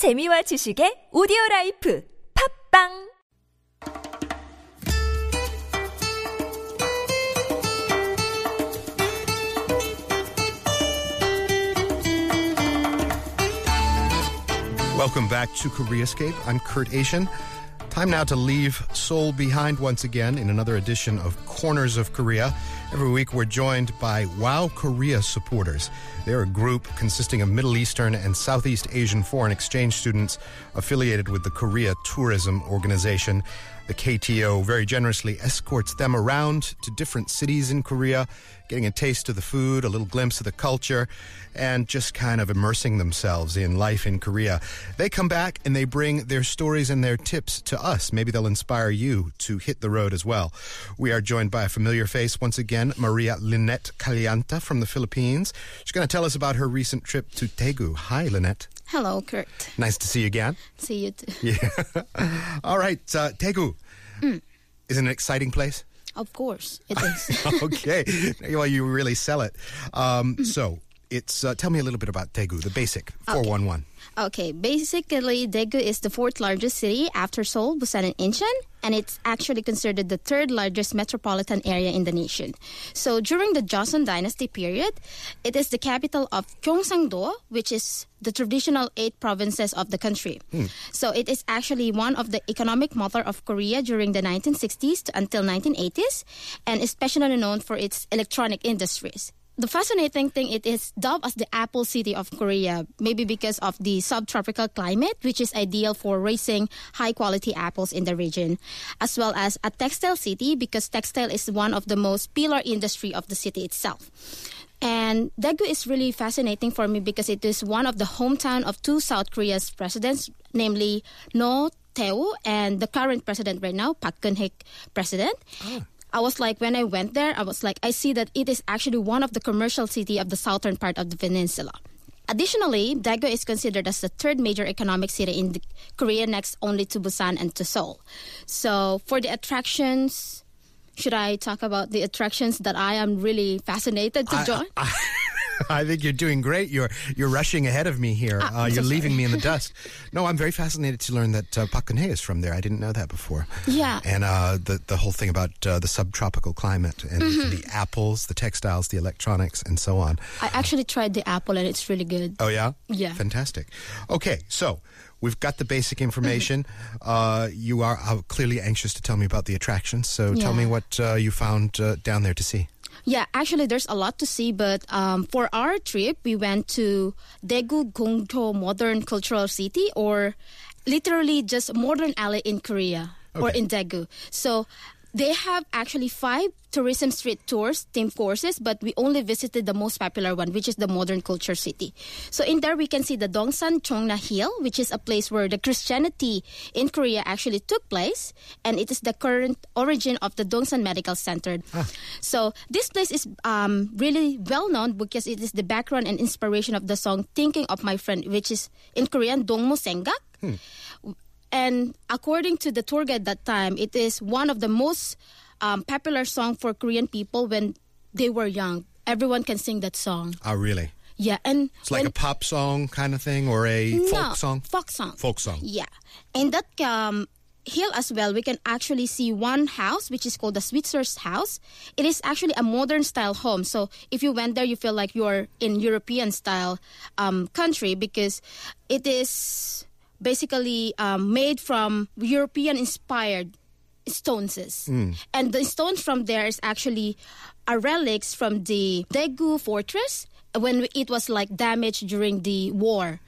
재미와 지식의 오디오 라이프 팝빵 Welcome back to Koreascape. I'm Kurt Achin. Time now to leave Seoul behind once again in another edition of Corners of Korea. Every week we're joined by Wow Korea supporters. They're a group consisting of Middle Eastern and Southeast Asian foreign exchange students affiliated with the Korea Tourism Organization. The KTO very generously escorts them around to different cities in Korea, getting a taste of the food, a little glimpse of the culture, and just kind of immersing themselves in life in Korea. They come back and they bring their stories and their tips to us. Maybe they'll inspire you to hit the road as well. We are joined by a familiar face once again, Maria Lynette Calianta from the Philippines. She's going to tell us about her recent trip to Daegu. Hi, Lynette. Hello, Kurt. Nice to see you again. See you too. Yeah. All right, uh, Daegu. Is it an exciting place? Of course, it is. okay. well, you really sell it. Um, so, it's uh, tell me a little bit about Daegu, the basic 411. Okay, basically, Daegu is the fourth largest city after Seoul, Busan, and Incheon, and it's actually considered the third largest metropolitan area in the nation. So, during the Joseon Dynasty period, it is the capital of Gyeongsang-do, which is the traditional eight provinces of the country. Hmm. So, it is actually one of the economic motor of Korea during the 1960s to until 1980s, and especially known for its electronic industries. The fascinating thing it is dubbed as the apple city of Korea, maybe because of the subtropical climate, which is ideal for raising high quality apples in the region, as well as a textile city because textile is one of the most pillar industry of the city itself. And Daegu is really fascinating for me because it is one of the hometown of two South Korea's presidents, namely Roh Tae-woo and the current president right now, Park Geun-hye president. Oh. I was like, when I went there, I was like, I see that it is actually one of the commercial city of the southern part of the peninsula. Additionally, Daegu is considered as the third major economic city in Korea, next only to Busan and to Seoul. So, for the attractions, should I talk about the attractions that I am really fascinated to join? I, I think you're doing great. You're you're rushing ahead of me here. Ah, Uh, I'm so you're leaving me in the dust. No, I'm very fascinated to learn that uh, Geun-hye is from there. I didn't know that before. Yeah. And uh, the the whole thing about uh, the subtropical climate and Mm-hmm. the apples, the textiles, the electronics, and so on. I actually tried the apple and it's really good. Oh yeah. Yeah. Fantastic. Okay, so. We've got the basic information. Uh, you are uh, clearly anxious to tell me about the attractions. So tell me what uh, you found uh, down there to see. Yeah, actually, there's a lot to see, but um, for our trip, we went to Daegu Gongcho Modern Cultural City, or literally just modern alley in Korea or Okay. in Daegu. So they have actually five tourism street tours, themed courses, but we only visited the most popular one, which is the Modern Culture City. So in there, we can see the Dongsan Chongna Hill, which is a place where the Christianity in Korea actually took place, and it is the current origin of the Dongsan Medical Center. So this place is um, really well known because it is the background and inspiration of the song "Thinking of My Friend," which is in Korean "Dongmu Senggak." And according to the tour guide that time, it is one of the most um, popular song for Korean people when they were young. Everyone can sing that song. Oh, really? Yeah, and It's like a pop song kind of thing or a no, folk song? Folk song. Folk song. Yeah. In that um, hill as well, we can actually see one house, which is called the Switzer's house. It is actually a modern style home. So if you went there, you feel like you're in European style um, country because it is basically um, made from European inspired stones. And the stones from there is actually are relics from the Daegu fortress when it was like damaged during the war.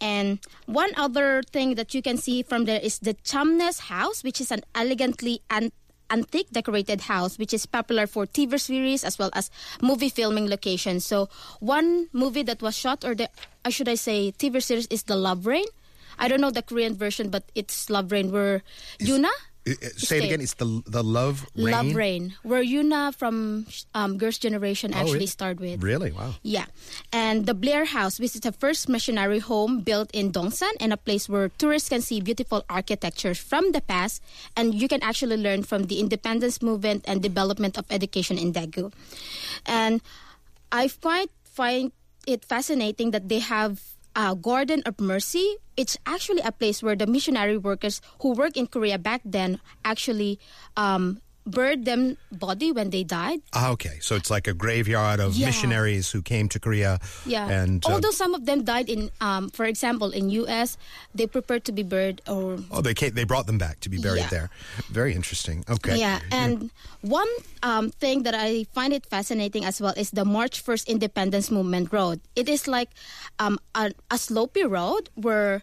And one other thing that you can see from there is the Chamness house, which is an elegantly an- antique decorated house, which is popular for TV series as well as movie filming locations. So one movie that was shot, or the, or should I say, TV series is The Love Rain. I don't know the Korean version, but it's Love Rain, where Yuna I- I- say it again. It's the the love rain. Love Rain, where Yuna from um, Girls' Generation Oh, actually it- starred with. Really? Wow. Yeah. And the Blair House, which is the first missionary home built in Dongsan and a place where tourists can see beautiful architecture from the past and you can actually learn from the independence movement and development of education in Daegu. And I quite find it fascinating that they have uh, Garden of Mercy. It's actually a place where the missionary workers who work in Korea back then actually um, buried them body when they died. Ah, okay, so it's like a graveyard of Yeah. missionaries who came to Korea. Yeah. And uh, although some of them died in, um, for example, in U.S., they prepared to be buried or oh, they came, they brought them back to be buried Yeah. there. Very interesting. Okay. Yeah, and one um, thing that I find it fascinating as well is the March First Independence Movement Road. It is like um, a, a slopey road where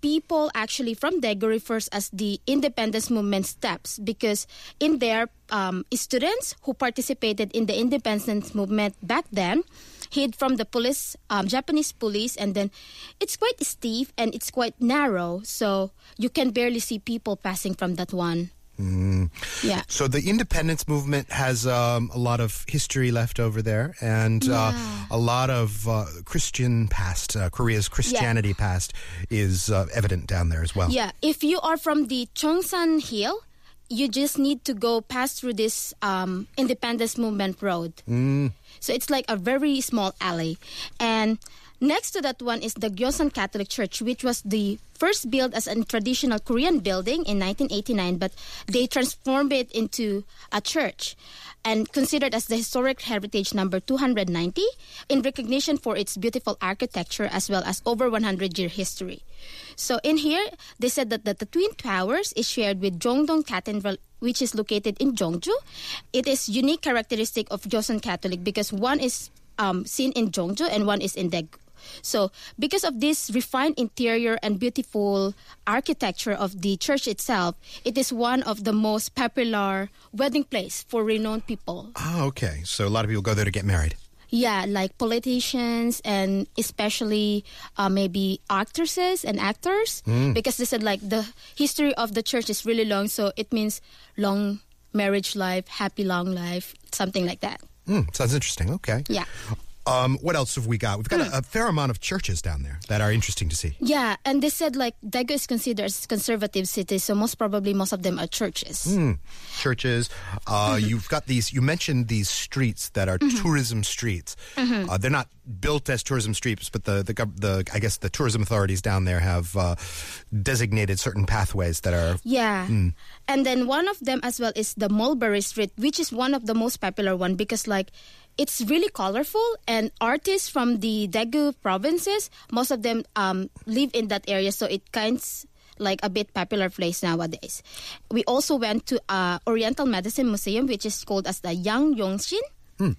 people actually from Daegu refers as the independence movement steps because in there um, students who participated in the independence movement back then hid from the police um, japanese police and then it's quite steep and it's quite narrow. So you can barely see people passing from that one yeah So the independence movement has um, a lot of history left over there, and uh, a lot of uh, Christian past. Uh, Korea's Christianity past is uh, evident down there as well. Yeah, if you are from the Chongsan Hill, you just need to go past through this um, Independence Movement Road. So it's like a very small alley. And next to that one is the Gyesan Catholic Church, which was the first built as a traditional Korean building in 1989, but they transformed it into a church and considered as the historic heritage number 290 in recognition for its beautiful architecture as well as over 100 year history. So in here, they said that, that the Twin Towers is shared with Jeondong Cathedral, which is located in Jeonju. It is unique characteristic of Joseon Catholic because one is um, seen in Jeonju and one is in Daegu. So, because of this refined interior and beautiful architecture of the church itself, it is one of the most popular wedding place for renowned people. Ah, okay. So a lot of people go there to get married. Yeah, like politicians and especially uh, maybe actresses and actors, because they said like the history of the church is really long, so it means long marriage life, happy long life, something like that. Hmm, sounds interesting. Okay. Yeah. Um, what else have we got? We've got a, a fair amount of churches down there that are interesting to see. Yeah, and they said like Daegu is considered a conservative city, so most probably most of them are churches. Churches. Uh, You've got these. You mentioned these streets that are tourism streets. Uh, they're not built as tourism streets, but the the, gov- the I guess the tourism authorities down there have uh, designated certain pathways that are. Yeah. And then one of them as well is the Mulberry Street, which is one of the most popular one because like it's really colorful and artists from the Daegu provinces, most of them um, live in that area, so it kinds like a bit popular place nowadays. We also went to uh, Oriental Medicine Museum, which is called as the Yangnyeongsi.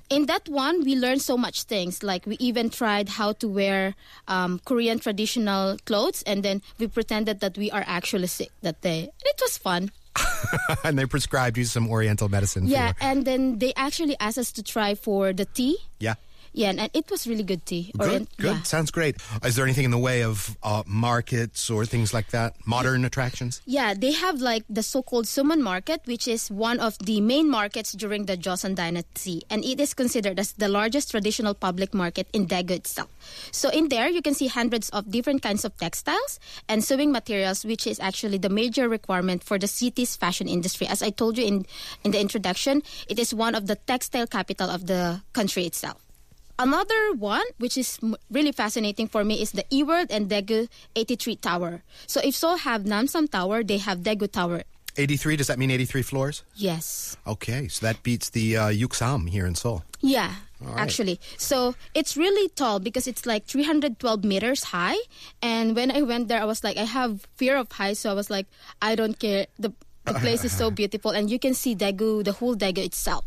In that one, we learned so much things. Like we even tried how to wear um, Korean traditional clothes, and then we pretended that we are actually sick that day. It was fun. and they prescribed you some Oriental medicine. Yeah, For, and then they actually asked us to try for the tea. yeah. Yeah, and, and it was really good tea. Good, Orient- good. Yeah. Sounds great. Is there anything in the way of uh, markets or things like that? Modern attractions? Yeah, they have like the so-called Seomun Market, which is one of the main markets during the Joseon Dynasty, and it is considered as the largest traditional public market in Daegu itself. So in there, you can see hundreds of different kinds of textiles and sewing materials, which is actually the major requirement for the city's fashion industry. As I told you in in the introduction, it is one of the textile capital of the country itself. Another one, which is really fascinating for me, is the eWorld and Daegu 83 Tower. So if Seoul have Namsan Tower, they have Daegu Tower. 83, does that mean 83 floors? Yes. Okay, so that beats the uh, Yuksam here in Seoul. Yeah, right. actually. So it's really tall because it's like 312 meters high. And when I went there, I was like, I have fear of heights, so I was like, I don't care. The the place is so beautiful, and you can see Daegu, the whole Daegu itself.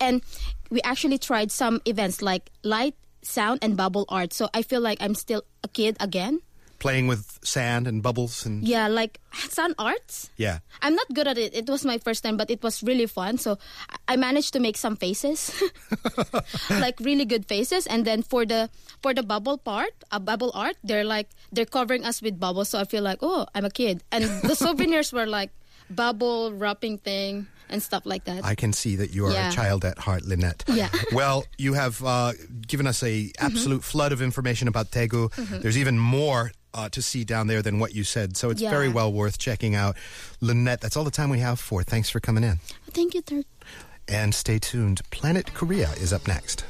And we actually tried some events like light, sound, and bubble art. So I feel like I'm still a kid again. Playing with sand and bubbles and. Yeah, like sun arts. Yeah. I'm not good at it. It was my first time, but it was really fun. So I- I managed to make some faces, like really good faces. And then for the for the bubble part, a bubble art, they're like they're covering us with bubbles. So I feel like oh, I'm a kid. And the souvenirs were like bubble wrapping thing and stuff like that. I can see that you are Yeah. a child at heart, Lynette. Yeah. Well, you have uh, given us a absolute flood of information about Daegu. There's even more uh, to see down there than what you said, so it's Yeah. very well worth checking out. Lynette, that's all the time we have for. Thanks for coming in. Thank you. And stay tuned. Planet Korea is up next.